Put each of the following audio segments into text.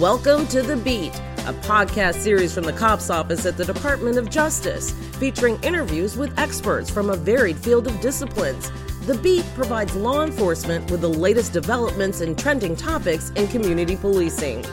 Welcome to The Beat, a podcast series from the COPS Office at the Department of Justice, featuring interviews with experts from a varied field of disciplines. The Beat provides law enforcement with the latest developments and trending topics in community policing.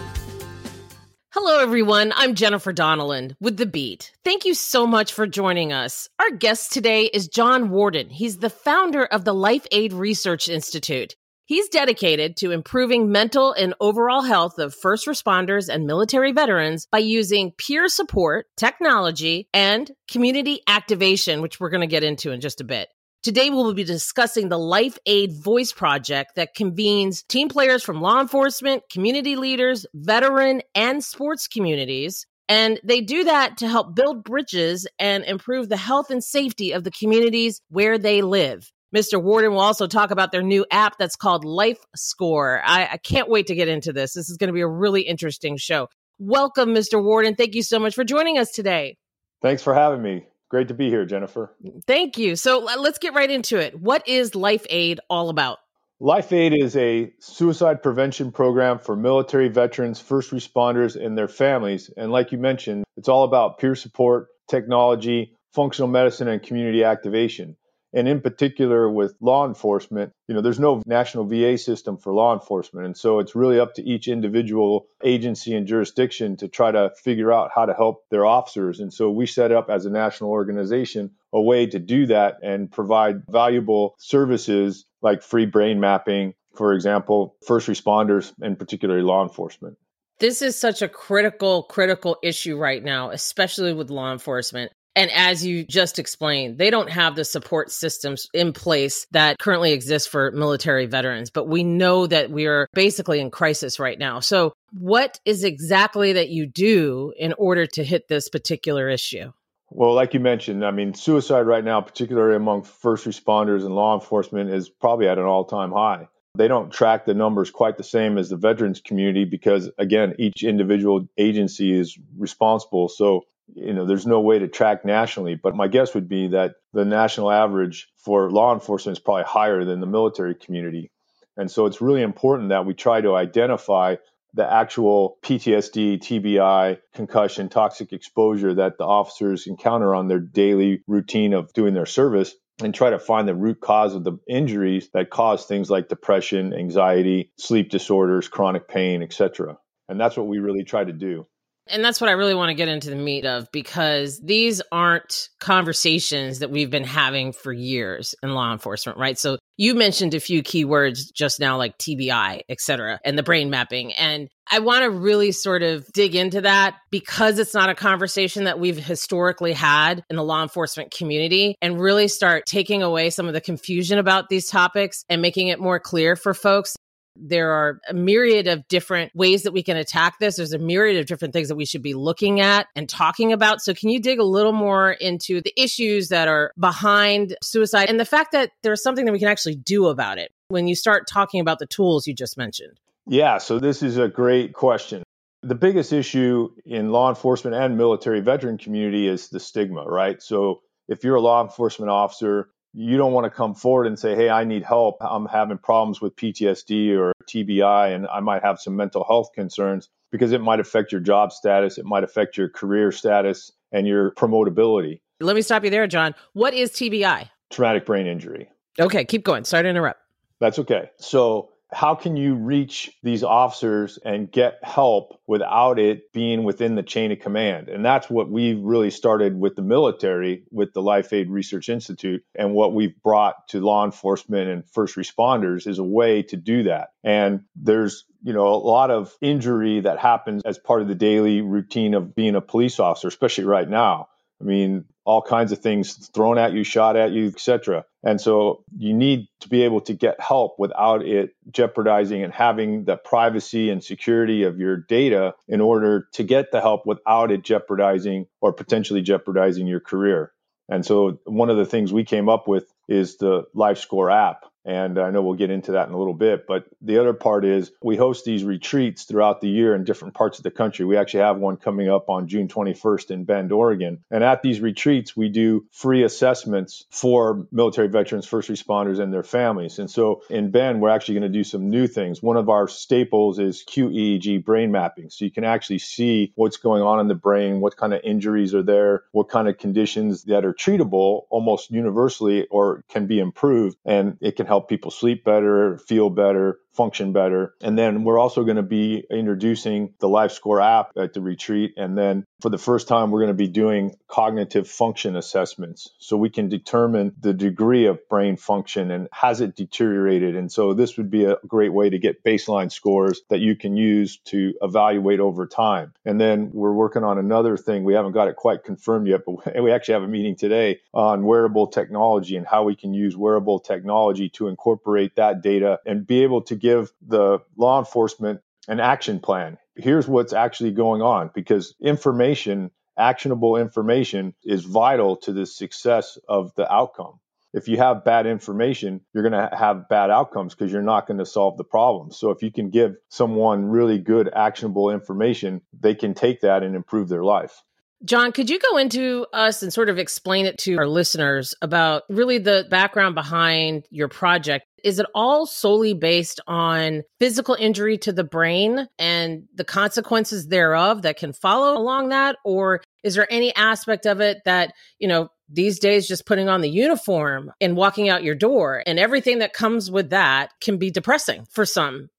Hello, everyone. I'm Jennifer Donnellan with The Beat. Thank you so much for joining us. Our guest today is John Wordin. He's the founder of the Life Aid Research Institute. He's dedicated to improving mental and overall health of first responders and military veterans by using peer support, technology, and community activation, which we're going to get into in just a bit. Today, we will be discussing the Life Aid Voice Project that convenes team players from law enforcement, community leaders, veteran, and sports communities. And they do that to help build bridges and improve the health and safety of the communities where they live. Mr. Wordin will also talk about their new app that's called Life Score. I, I can't wait to get into this. This is going to be a really interesting show. Welcome, Mr. Wordin. Thank you so much for joining us today. Thanks for having me. Great to be here, Jennifer. Thank you. So let's get right into it. What is Life Aid all about? Life Aid is a suicide prevention program for military veterans, first responders, and their families. And like you mentioned, it's all about peer support, technology, functional medicine, and community activation and in particular with law enforcement you know there's no national va system for law enforcement. And so it's really up to each individual agency and jurisdiction to try to figure out how to help their officers. And so we set up as a national organization a way to do that and provide valuable services like free brain mapping for example first responders and particularly law enforcement. This is such a critical, critical issue right now, especially with law enforcement. And as you just explained, they don't have the support systems in place that currently exist for military veterans. But we know that we are basically in crisis right now. So, what is exactly that you do in order to hit this particular issue? Well, like you mentioned, I mean, suicide right now, particularly among first responders and law enforcement, is probably at an all time high. They don't track the numbers quite the same as the veterans community because, again, each individual agency is responsible. So you know, there's no way to track nationally, but my guess would be that the national average for law enforcement is probably higher than the military community. And so it's really important that we try to identify the actual PTSD, TBI, concussion, toxic exposure that the officers encounter on their daily routine of doing their service and try to find the root cause of the injuries that cause things like depression, anxiety, sleep disorders, chronic pain, etc. And that's what we really try to do. And that's what I really want to get into the meat of because these aren't conversations that we've been having for years in law enforcement, right? So you mentioned a few keywords just now, like TBI, et cetera, and the brain mapping. And I want to really sort of dig into that because it's not a conversation that we've historically had in the law enforcement community and really start taking away some of the confusion about these topics and making it more clear for folks there are a myriad of different ways that we can attack this. There's a myriad of different things that we should be looking at and talking about. So, can you dig a little more into the issues that are behind suicide and the fact that there's something that we can actually do about it when you start talking about the tools you just mentioned? Yeah, so this is a great question. The biggest issue in law enforcement and military veteran community is the stigma, right? So, if you're a law enforcement officer you don't want to come forward and say, Hey, I need help. I'm having problems with PTSD or TBI, and I might have some mental health concerns because it might affect your job status, it might affect your career status and your promotability. Let me stop you there, John. What is TBI? Traumatic brain injury. Okay, keep going. Sorry to interrupt. That's okay. So, how can you reach these officers and get help without it being within the chain of command? And that's what we've really started with the military, with the Life Aid Research Institute. And what we've brought to law enforcement and first responders is a way to do that. And there's you know a lot of injury that happens as part of the daily routine of being a police officer especially right now I mean, all kinds of things thrown at you, shot at you, etc. And so you need to be able to get help without it jeopardizing and having the privacy and security of your data in order to get the help without it jeopardizing or potentially jeopardizing your career. And so one of the things we came up with is the LifeScore app. And I know we'll get into that in a little bit. But the other part is we host these retreats throughout the year in different parts of the country. We actually have one coming up on June 21st in Bend, Oregon. And at these retreats, we do free assessments for military veterans, first responders, and their families. And so in Bend, we're actually going to do some new things. One of our staples is QEEG brain mapping. So you can actually see what's going on in the brain, what kind of injuries are there, what kind of conditions that are treatable almost universally or can be improved. And it can help help people sleep better, feel better, function better. And then we're also going to be introducing the LifeScore app at the retreat. And then for the first time, we're going to be doing cognitive function assessments so we can determine the degree of brain function and has it deteriorated. And so this would be a great way to get baseline scores that you can use to evaluate over time. And then we're working on another thing. We haven't got it quite confirmed yet, but we actually have a meeting today on wearable technology and how we can use wearable technology to incorporate that data and be able to give the law enforcement an action plan. Here's what's actually going on because information, actionable information, is vital to the success of the outcome. If you have bad information, you're going to have bad outcomes because you're not going to solve the problem. So if you can give someone really good, actionable information, they can take that and improve their life. John, could you go into us and sort of explain it to our listeners about really the background behind your project? Is it all solely based on physical injury to the brain and the consequences thereof that can follow along that? Or is there any aspect of it that, you know, these days just putting on the uniform and walking out your door and everything that comes with that can be depressing for some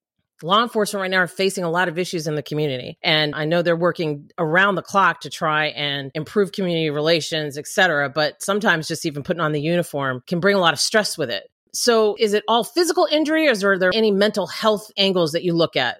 law enforcement right now are facing a lot of issues in the community and i know they're working around the clock to try and improve community relations et cetera but sometimes just even putting on the uniform can bring a lot of stress with it so is it all physical injury or is there any mental health angles that you look at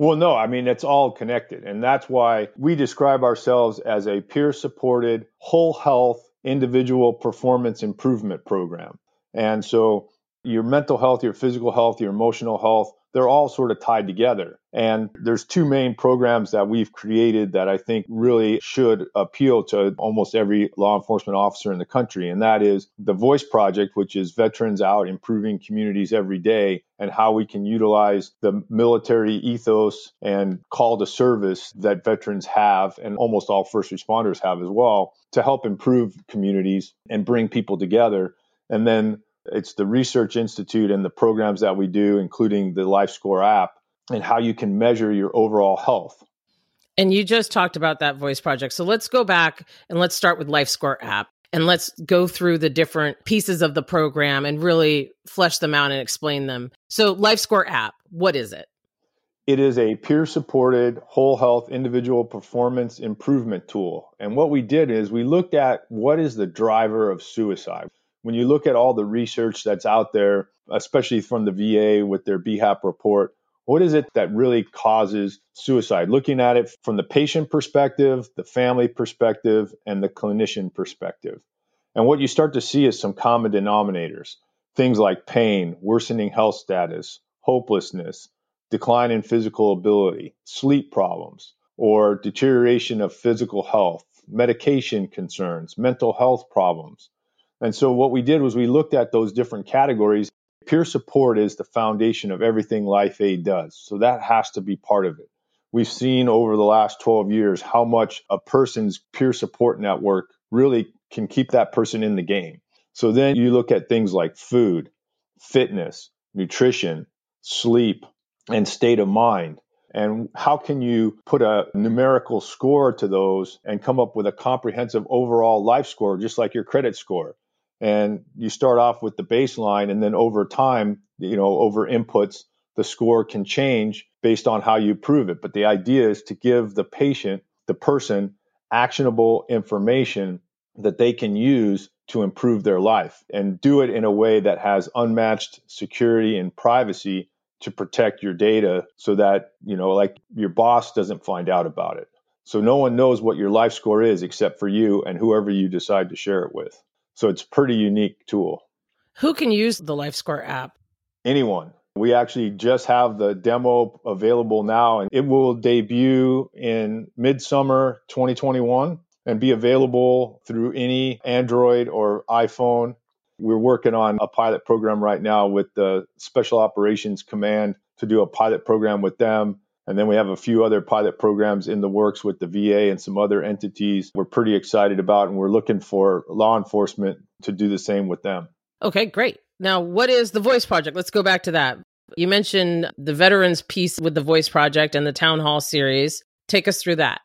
well, no, I mean, it's all connected. And that's why we describe ourselves as a peer supported, whole health, individual performance improvement program. And so your mental health, your physical health, your emotional health, they're all sort of tied together. And there's two main programs that we've created that I think really should appeal to almost every law enforcement officer in the country. And that is the Voice Project, which is veterans out improving communities every day and how we can utilize the military ethos and call to service that veterans have and almost all first responders have as well to help improve communities and bring people together. And then it's the Research Institute and the programs that we do, including the LifeScore app, and how you can measure your overall health. And you just talked about that voice project. So let's go back and let's start with LifeScore app and let's go through the different pieces of the program and really flesh them out and explain them. So, LifeScore app, what is it? It is a peer supported whole health individual performance improvement tool. And what we did is we looked at what is the driver of suicide when you look at all the research that's out there, especially from the VA with their BHAP report, what is it that really causes suicide? Looking at it from the patient perspective, the family perspective, and the clinician perspective. And what you start to see is some common denominators things like pain, worsening health status, hopelessness, decline in physical ability, sleep problems, or deterioration of physical health, medication concerns, mental health problems, and so what we did was we looked at those different categories. Peer support is the foundation of everything Life Aid does. So that has to be part of it. We've seen over the last 12 years how much a person's peer support network really can keep that person in the game. So then you look at things like food, fitness, nutrition, sleep, and state of mind. And how can you put a numerical score to those and come up with a comprehensive overall life score, just like your credit score? And you start off with the baseline and then over time you know over inputs the score can change based on how you prove it. But the idea is to give the patient the person actionable information that they can use to improve their life and do it in a way that has unmatched security and privacy to protect your data so that you know like your boss doesn't find out about it. So no one knows what your life score is except for you and whoever you decide to share it with so it's a pretty unique tool. Who can use the LifeScore app? Anyone. We actually just have the demo available now, and it will debut in midsummer 2021 and be available through any Android or iPhone. We're working on a pilot program right now with the Special Operations Command to do a pilot program with them. And then we have a few other pilot programs in the works with the VA and some other entities we're pretty excited about. And we're looking for law enforcement to do the same with them. Okay, great. Now, what is the Voice Project? Let's go back to that. You mentioned the veterans piece with the Voice Project and the Town Hall series. Take us through that.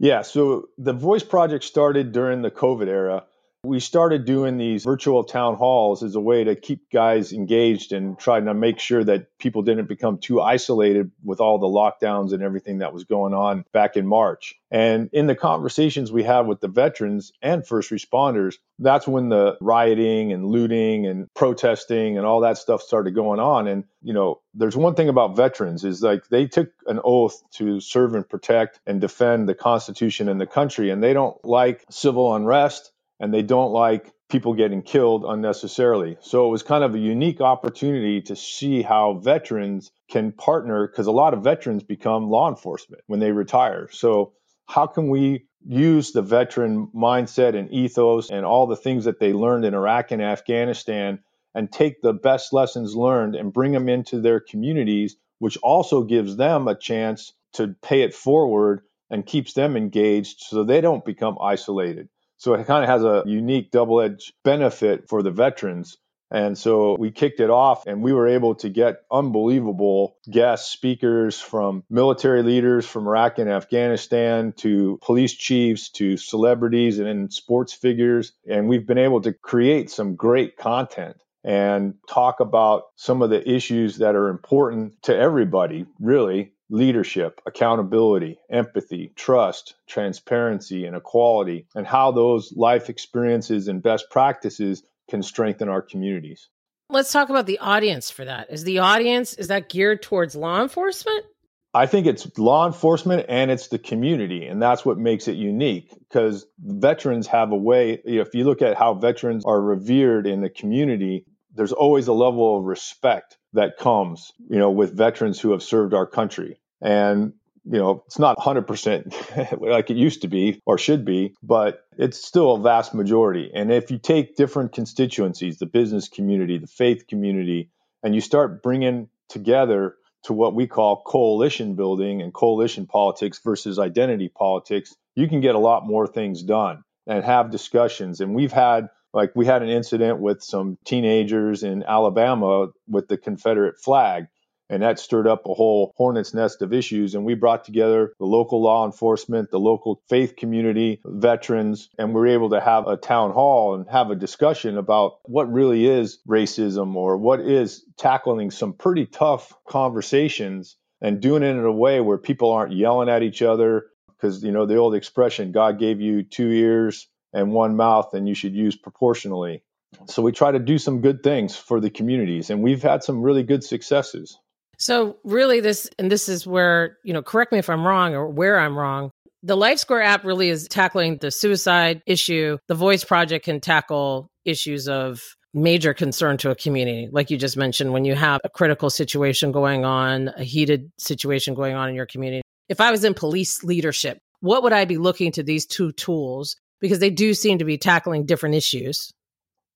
Yeah, so the Voice Project started during the COVID era. We started doing these virtual town halls as a way to keep guys engaged and trying to make sure that people didn't become too isolated with all the lockdowns and everything that was going on back in March. And in the conversations we had with the veterans and first responders, that's when the rioting and looting and protesting and all that stuff started going on. And, you know, there's one thing about veterans is like they took an oath to serve and protect and defend the Constitution and the country, and they don't like civil unrest and they don't like people getting killed unnecessarily. So it was kind of a unique opportunity to see how veterans can partner because a lot of veterans become law enforcement when they retire. So how can we use the veteran mindset and ethos and all the things that they learned in Iraq and Afghanistan and take the best lessons learned and bring them into their communities, which also gives them a chance to pay it forward and keeps them engaged so they don't become isolated. So it kind of has a unique double edged benefit for the veterans. And so we kicked it off and we were able to get unbelievable guest speakers from military leaders from Iraq and Afghanistan to police chiefs to celebrities and sports figures. And we've been able to create some great content and talk about some of the issues that are important to everybody, really, leadership, accountability, empathy, trust, transparency, and equality, and how those life experiences and best practices can strengthen our communities. Let's talk about the audience for that. Is the audience is that geared towards law enforcement? I think it's law enforcement and it's the community, and that's what makes it unique because veterans have a way. You know, if you look at how veterans are revered in the community, there's always a level of respect that comes, you know, with veterans who have served our country. And you know, it's not 100% like it used to be or should be, but it's still a vast majority. And if you take different constituencies, the business community, the faith community, and you start bringing together to what we call coalition building and coalition politics versus identity politics, you can get a lot more things done and have discussions. And we've had like we had an incident with some teenagers in Alabama with the Confederate flag. And that stirred up a whole hornet's nest of issues. And we brought together the local law enforcement, the local faith community, veterans, and we were able to have a town hall and have a discussion about what really is racism or what is tackling some pretty tough conversations and doing it in a way where people aren't yelling at each other. Because, you know, the old expression, God gave you two ears and one mouth, and you should use proportionally. So we try to do some good things for the communities, and we've had some really good successes. So really, this and this is where you know, correct me if I'm wrong or where I'm wrong. The LifeScore app really is tackling the suicide issue. The Voice Project can tackle issues of major concern to a community. Like you just mentioned, when you have a critical situation going on, a heated situation going on in your community. If I was in police leadership, what would I be looking to these two tools because they do seem to be tackling different issues.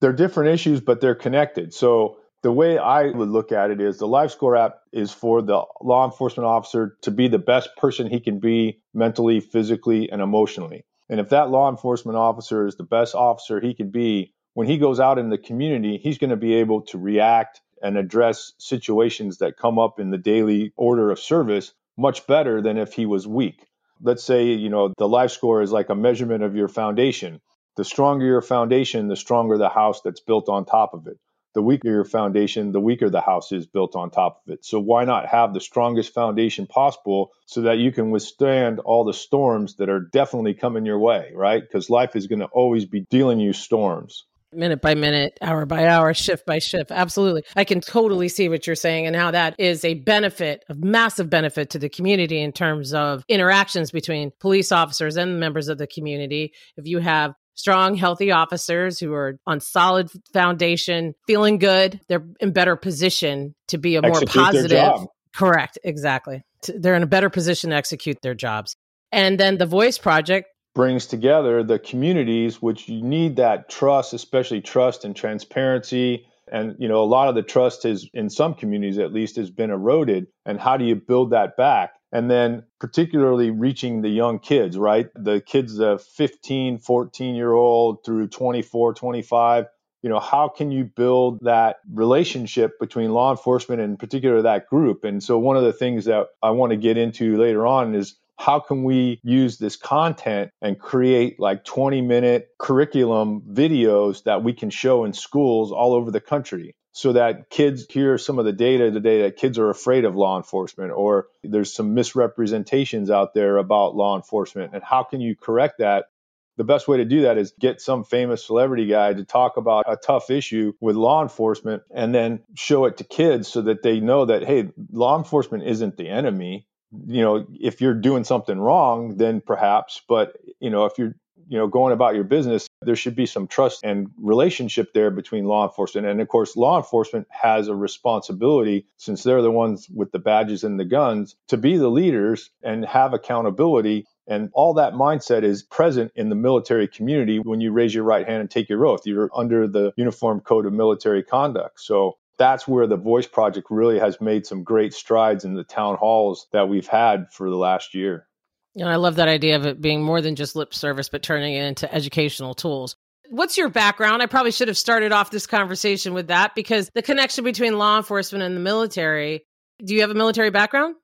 They're different issues, but they're connected. So the way I would look at it is the LifeScore app is for the law enforcement officer to be the best person he can be mentally, physically, and emotionally. And if that law enforcement officer is the best officer he can be, when he goes out in the community, he's going to be able to react and address situations that come up in the daily order of service much better than if he was weak let's say, you know, the life score is like a measurement of your foundation. The stronger your foundation, the stronger the house that's built on top of it. The weaker your foundation, the weaker the house is built on top of it. So why not have the strongest foundation possible so that you can withstand all the storms that are definitely coming your way, right? Because life is going to always be dealing you storms minute by minute, hour by hour, shift by shift. Absolutely. I can totally see what you're saying and how that is a benefit, a massive benefit to the community in terms of interactions between police officers and members of the community. If you have strong, healthy officers who are on solid foundation, feeling good, they're in better position to be a more positive. Correct. Exactly. They're in a better position to execute their jobs. And then the Voice Project brings together the communities, which you need that trust, especially trust and transparency. And you know, a lot of the trust has, in some communities at least, has been eroded. And how do you build that back? And then, particularly reaching the young kids, right? The kids, the 15, 14 year old through 24, 25 you know how can you build that relationship between law enforcement and particular that group and so one of the things that i want to get into later on is how can we use this content and create like 20 minute curriculum videos that we can show in schools all over the country? So that kids hear some of the data today that kids are afraid of law enforcement or there's some misrepresentations out there about law enforcement and how can you correct that? The best way to do that is get some famous celebrity guy to talk about a tough issue with law enforcement and then show it to kids so that they know that hey law enforcement isn't the enemy you know if you're doing something wrong then perhaps but you know if you're you know going about your business there should be some trust and relationship there between law enforcement and of course law enforcement has a responsibility since they're the ones with the badges and the guns to be the leaders and have accountability and all that mindset is present in the military community when you raise your right hand and take your oath. You're under the Uniform Code of Military Conduct. So that's where the Voice Project really has made some great strides in the town halls that we've had for the last year. And I love that idea of it being more than just lip service, but turning it into educational tools. What's your background? I probably should have started off this conversation with that because the connection between law enforcement and the military. Do you have a military background?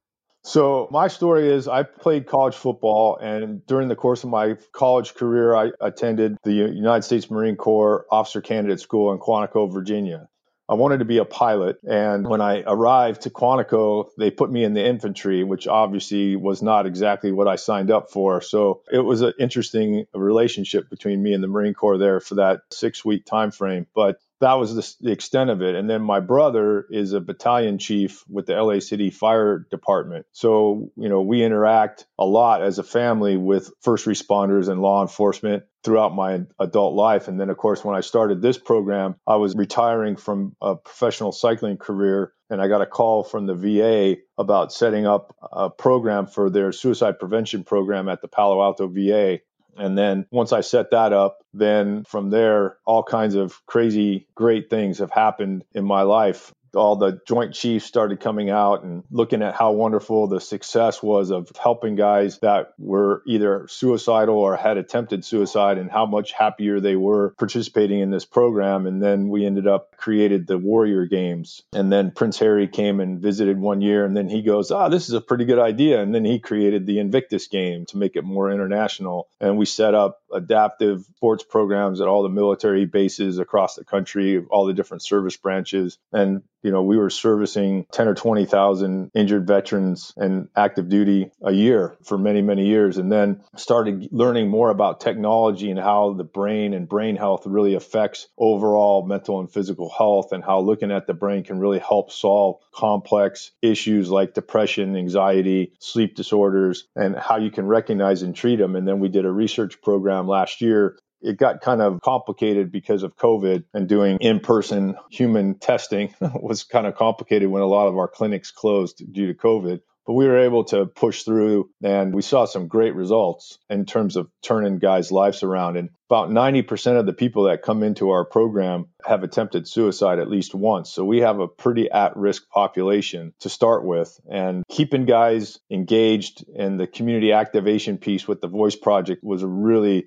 So, my story is I played college football, and during the course of my college career, I attended the United States Marine Corps Officer Candidate School in Quantico, Virginia. I wanted to be a pilot. And when I arrived to Quantico, they put me in the infantry, which obviously was not exactly what I signed up for. So it was an interesting relationship between me and the Marine Corps there for that six week time frame. But that was the, the, extent of it. And then my brother is a battalion chief with the LA City Fire Department. So, you know, we interact a lot as a family with first responders and law enforcement throughout my adult life. And then, of course, when I started this program, I was retiring from a professional cycling career. And I got a call from the VA about setting up a program for their suicide prevention program at the Palo Alto VA. And then once I set that up, then from there, all kinds of crazy, great things have happened in my life all the joint chiefs started coming out and looking at how wonderful the success was of helping guys that were either suicidal or had attempted suicide and how much happier they were participating in this program. And then we ended up created the warrior games. And then prince harry came and visited one year and then he goes ah this is a pretty good idea. And then he created the invictus game to make it more international. And we set up adaptive sports programs at all the military bases across the country all the different service branches and you know, we were servicing 10 or 20,000 injured veterans and active duty a year for many, many years. And then started learning more about technology and how the brain and brain health really affects overall mental and physical health and how looking at the brain can really help solve complex issues like depression, anxiety, sleep disorders, and how you can recognize and treat them. And then we did a research program last year it got kind of complicated because of COVID and doing in person human testing was kind of complicated when a lot of our clinics closed due to COVID. But we were able to push through and we saw some great results in terms of turning guys' lives around. And about 90% of the people that come into our program have attempted suicide at least once. So we have a pretty at risk population to start with. And keeping guys engaged in the community activation piece with the Voice Project was a really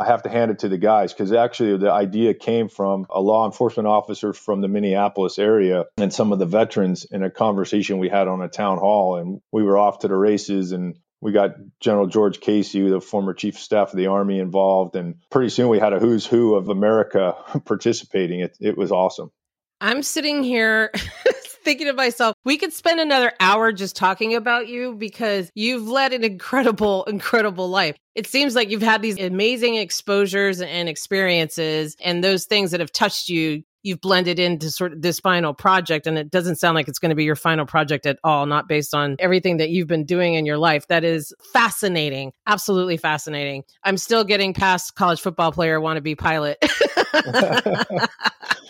I have to hand it to the guys because actually the idea came from a law enforcement officer from the Minneapolis area and some of the veterans in a conversation we had on a town hall. And we were off to the races and we got General George Casey, the former chief of staff of the Army, involved. And pretty soon we had a who's who of America participating. It, it was awesome. I'm sitting here thinking to myself, we could spend another hour just talking about you because you've led an incredible, incredible life. It seems like you've had these amazing exposures and experiences, and those things that have touched you, you've blended into sort of this final project. And it doesn't sound like it's going to be your final project at all, not based on everything that you've been doing in your life. That is fascinating. Absolutely fascinating. I'm still getting past college football player, wannabe pilot.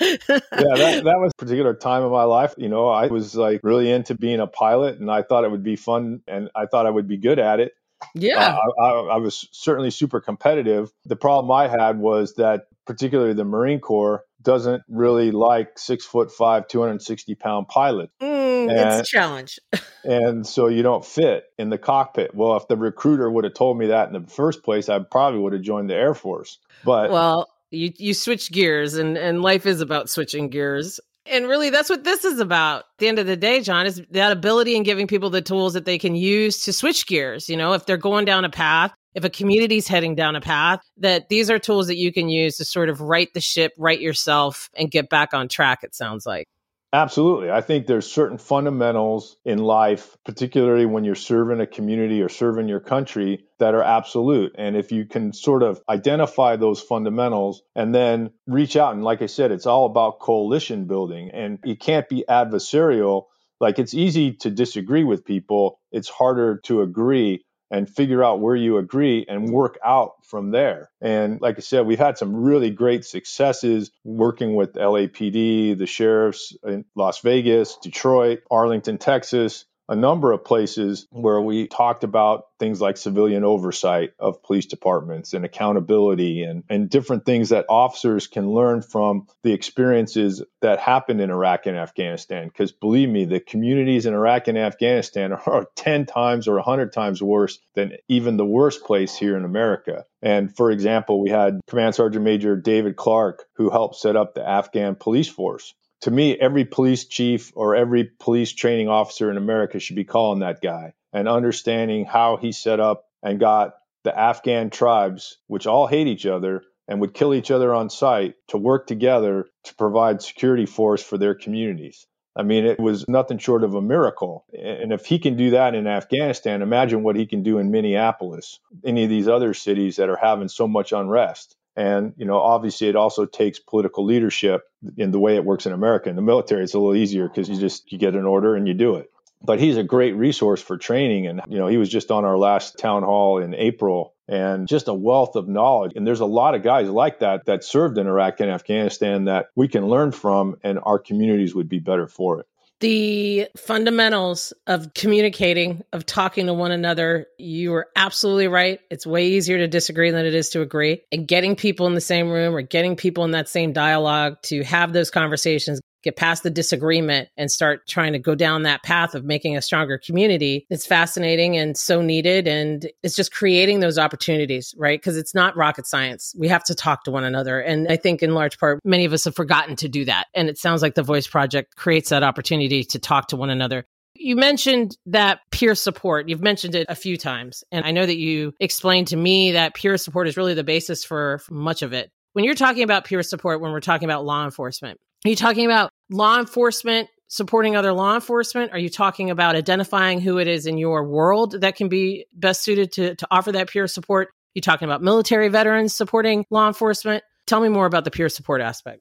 yeah, that, that was a particular time of my life. You know, I was like really into being a pilot and I thought it would be fun and I thought I would be good at it. Yeah. Uh, I, I, was certainly super competitive. The problem I had was that, particularly the Marine Corps, doesn't really like six foot five, 260 pound pilots. Mm, and, it's a challenge. and so you don't fit in the cockpit. Well, if the recruiter would have told me that in the first place, I probably would have joined the Air Force. But well, you you switch gears, and and life is about switching gears. And really, that's what this is about. At the end of the day, John, is that ability and giving people the tools that they can use to switch gears. You know, if they're going down a path, if a community's heading down a path, that these are tools that you can use to sort of right the ship, right yourself, and get back on track, it sounds like. Absolutely. I think there's certain fundamentals in life, particularly when you're serving a community or serving your country, that are absolute. And if you can sort of identify those fundamentals and then reach out, and like I said, it's all about coalition building, and you can't be adversarial. Like it's easy to disagree with people, it's harder to agree and figure out where you agree and work out from there. And like I said, we've had some really great successes working with LAPD, the sheriffs in Las Vegas, Detroit, Arlington, Texas, a number of places where we talked about things like civilian oversight of police departments and accountability and, and different things that officers can learn from the experiences that happened in Iraq and Afghanistan. Because believe me, the communities in Iraq and Afghanistan are 10 times or 100 times worse than even the worst place here in America. And for example, we had Command Sergeant Major David Clark, who helped set up the Afghan police force to me, every police chief or every police training officer in America should be calling that guy and understanding how he set up and got the Afghan tribes, which all hate each other and would kill each other on sight, to work together to provide security force for their communities. I mean, it was nothing short of a miracle. And if he can do that in Afghanistan, imagine what he can do in Minneapolis, any of these other cities that are having so much unrest. And, you know, obviously it also takes political leadership in the way it works in America. In the military, it's a little easier because you just you get an order and you do it. But he's a great resource for training. And, you know, he was just on our last town hall in April and just a wealth of knowledge. And there's a lot of guys like that that served in Iraq and Afghanistan that we can learn from, and our communities would be better for it the fundamentals of communicating, of talking to one another. You are absolutely right. It's way easier to disagree than it is to agree. And getting people in the same room or getting people in that same dialogue to have those conversations, get past the disagreement and start trying to go down that path of making a stronger community. It's fascinating and so needed. And it's just creating those opportunities, right? Because it's not rocket science. We have to talk to one another. And I think in large part, many of us have forgotten to do that. And it sounds like the Voice Project creates that opportunity to talk to one another. You mentioned that peer support. You've mentioned it a few times. And I know that you explained to me that peer support is really the basis for, for much of it. When you're talking about peer support, when we're talking about law enforcement, are you talking about law enforcement supporting other law enforcement? Are you talking about identifying who it is in your world that can be best suited to, to offer that peer support? Are you talking about military veterans supporting law enforcement? Tell me more about the peer support aspect.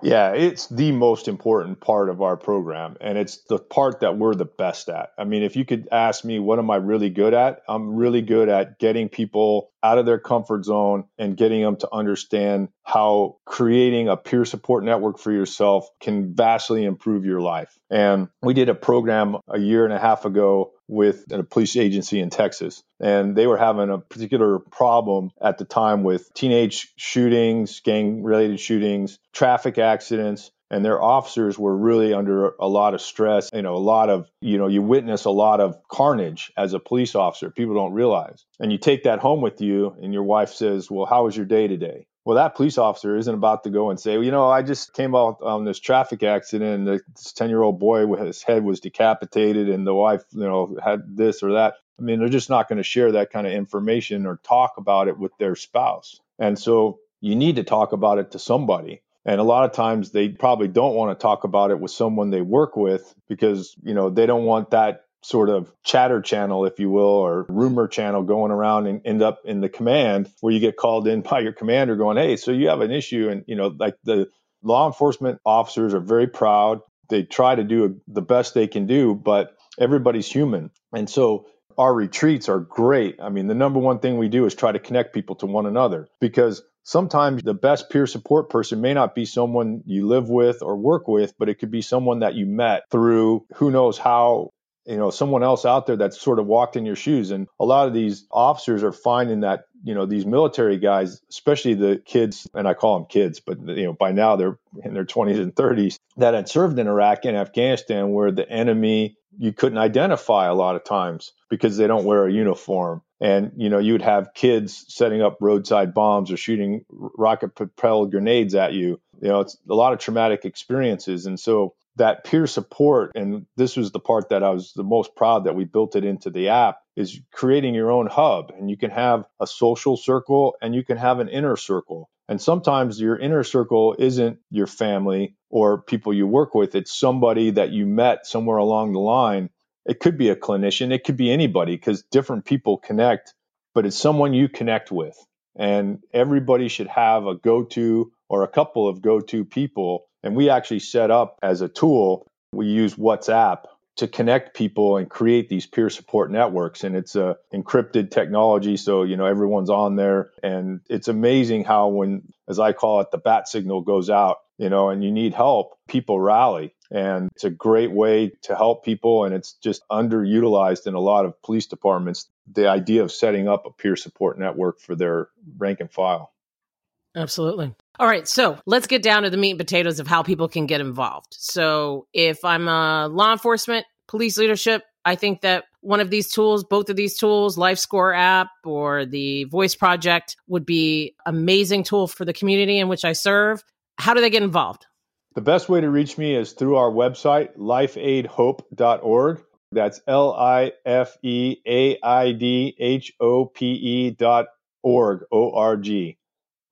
Yeah, it's the most important part of our program, and it's the part that we're the best at. I mean, if you could ask me, what am I really good at? I'm really good at getting people out of their comfort zone and getting them to understand how creating a peer support network for yourself can vastly improve your life. And we did a program a year and a half ago with a police agency in Texas. And they were having a particular problem at the time with teenage shootings, gang related shootings, traffic accidents. And their officers were really under a lot of stress. You know, a lot of, you know, you witness a lot of carnage as a police officer. People don't realize. And you take that home with you, and your wife says, Well, how was your day today? Well, that police officer isn't about to go and say, well, you know, I just came out on this traffic accident. And this 10 year old boy with his head was decapitated and the wife, you know, had this or that. I mean, they're just not going to share that kind of information or talk about it with their spouse. And so you need to talk about it to somebody. And a lot of times they probably don't want to talk about it with someone they work with because, you know, they don't want that sort of chatter channel, if you will, or rumor channel going around and end up in the command where you get called in by your commander going, Hey, so you have an issue. And, you know, like the law enforcement officers are very proud. They try to do the best they can do, but everybody's human. And so our retreats are great. I mean, the number one thing we do is try to connect people to one another because sometimes the best peer support person may not be someone you live with or work with, but it could be someone that you met through who knows how you know someone else out there that's sort of walked in your shoes. And a lot of these officers are finding that you know these military guys especially the kids and i call them kids but you know by now they're in their 20s and 30s that had served in iraq and afghanistan where the enemy you couldn't identify a lot of times because they don't wear a uniform. And you know you would have kids setting up roadside bombs or shooting rocket propelled grenades at you. You know it's a lot of traumatic experiences. And so that peer support and this was the part that i was the most proud that we built it into the app is creating your own hub. And you can have a social circle and you can have an inner circle. And sometimes your inner circle isn't your family or people you work with. It's somebody that you met somewhere along the line. It could be a clinician. It could be anybody because different people connect but it's someone you connect with. And everybody should have a go-to or a couple of go-to people and we actually set up as a tool, we use WhatsApp to connect people and create these peer support networks. And it's a encrypted technology so you know everyone's on there. And it's amazing how when as i call it the bat signal goes out you know and you need help people rally. And it's a great way to help people and it's just underutilized in a lot of police departments the idea of setting up a peer support network for their rank and file Absolutely. All right, so let's get down to the meat and potatoes of how people can get involved. So, if I'm a law enforcement, police leadership, I think that one of these tools, both of these tools, LifeScore app or the Voice Project, would be amazing tool for the community in which I serve. How do they get involved? The best way to reach me is through our website, lifeaidhope.org. That's L I F E A I D H O P E dot org, O R G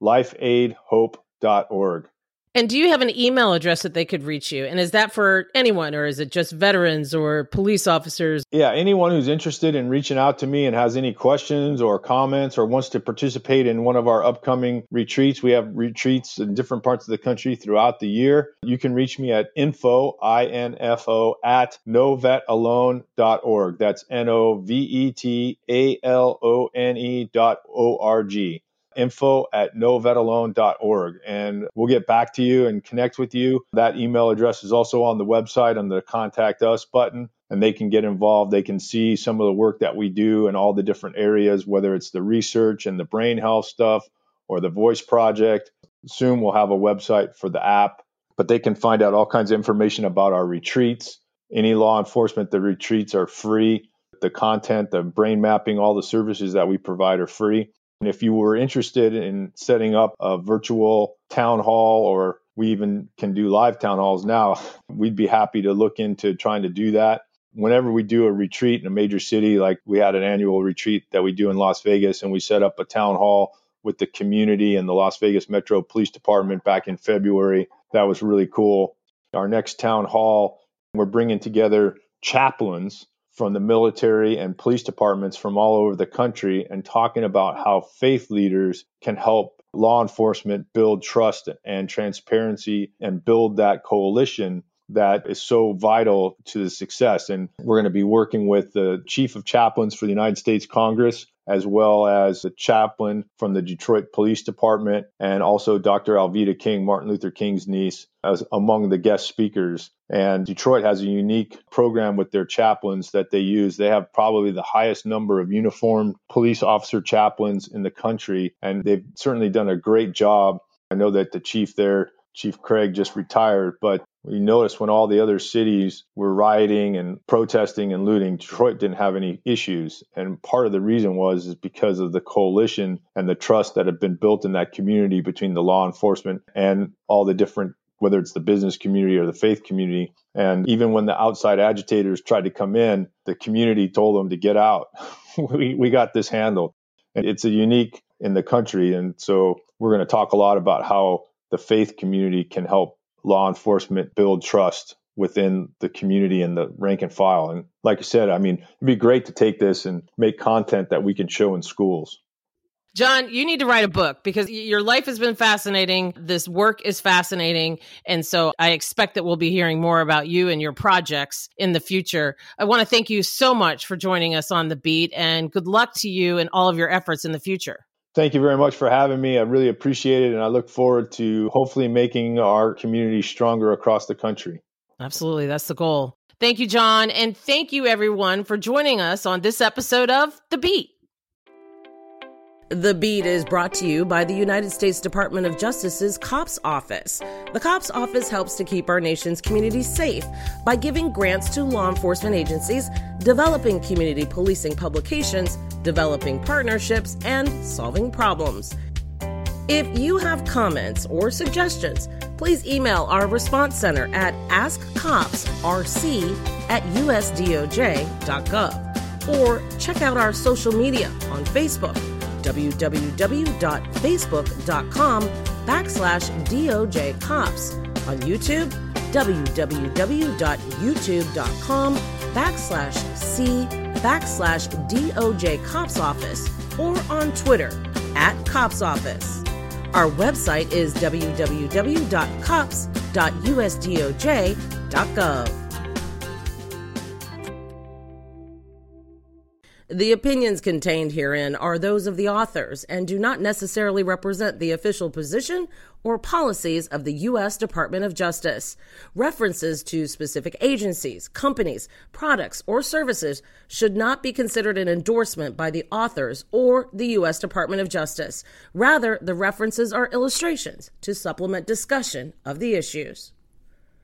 lifeaidhope.org. And do you have an email address that they could reach you? And is that for anyone or is it just veterans or police officers? Yeah, anyone who's interested in reaching out to me and has any questions or comments or wants to participate in one of our upcoming retreats. We have retreats in different parts of the country throughout the year. You can reach me at info, I-N-F-O, at novetalone.org. That's N-O-V-E-T-A-L-O-N-E dot O-R-G info at novetalone.org. And we'll get back to you and connect with you. That email address is also on the website on the contact us button. And they can get involved. They can see some of the work that we do in all the different areas, whether it's the research and the brain health stuff or the voice project. Soon we'll have a website for the app, but they can find out all kinds of information about our retreats. Any law enforcement, the retreats are free. The content, the brain mapping, all the services that we provide are free. And if you were interested in setting up a virtual town hall, or we even can do live town halls now, we'd be happy to look into trying to do that. Whenever we do a retreat in a major city, like we had an annual retreat that we do in Las Vegas, and we set up a town hall with the community and the Las Vegas Metro Police Department back in February. That was really cool. Our next town hall, we're bringing together chaplains from the military and police departments from all over the country and talking about how faith leaders can help law enforcement build trust and transparency and build that coalition that is so vital to the success. And we're going to be working with the chief of chaplains for the United States Congress as well as a chaplain from the Detroit Police Department, and also Dr. Alveda King, Martin Luther King's niece, as among the guest speakers. And Detroit has a unique program with their chaplains that they use. They have probably the highest number of uniformed police officer chaplains in the country, and they've certainly done a great job. I know that the chief there Chief Craig just retired, but we noticed when all the other cities were rioting and protesting and looting, Detroit didn't have any issues. And part of the reason was is because of the coalition and the trust that had been built in that community between the law enforcement and all the different whether it's the business community or the faith community. And even when the outside agitators tried to come in, the community told them to get out. we, we got this handled. And it's a unique in the country. And so we're going to talk a lot about how the faith community can help law enforcement build trust within the community and the rank and file. And like I said, I mean, it'd be great to take this and make content that we can show in schools. John, you need to write a book because your life has been fascinating. This work is fascinating. And so I expect that we'll be hearing more about you and your projects in the future. I want to thank you so much for joining us on The Beat and good luck to you and all of your efforts in the future. Thank you very much for having me. I really appreciate it. And I look forward to hopefully making our community stronger across the country. Absolutely. That's the goal. Thank you, John. And thank you, everyone, for joining us on this episode of The Beat. The Beat is brought to you by the United States Department of Justice's COPS Office. The COPS Office helps to keep our nation's communities safe by giving grants to law enforcement agencies, developing community policing publications, developing partnerships, and solving problems. If you have comments or suggestions, please email our response center at askcopsrc at usdoj.gov or check out our social media on Facebook www.facebook.com backslash DOJ Cops. On YouTube, www.youtube.com backslash C backslash DOJ Cops Office or on Twitter at Cops Office. Our website is www.cops.usdoj.gov. The opinions contained herein are those of the authors and do not necessarily represent the official position or policies of the U.S. Department of Justice. References to specific agencies, companies, products, or services should not be considered an endorsement by the authors or the U.S. Department of Justice. Rather, the references are illustrations to supplement discussion of the issues.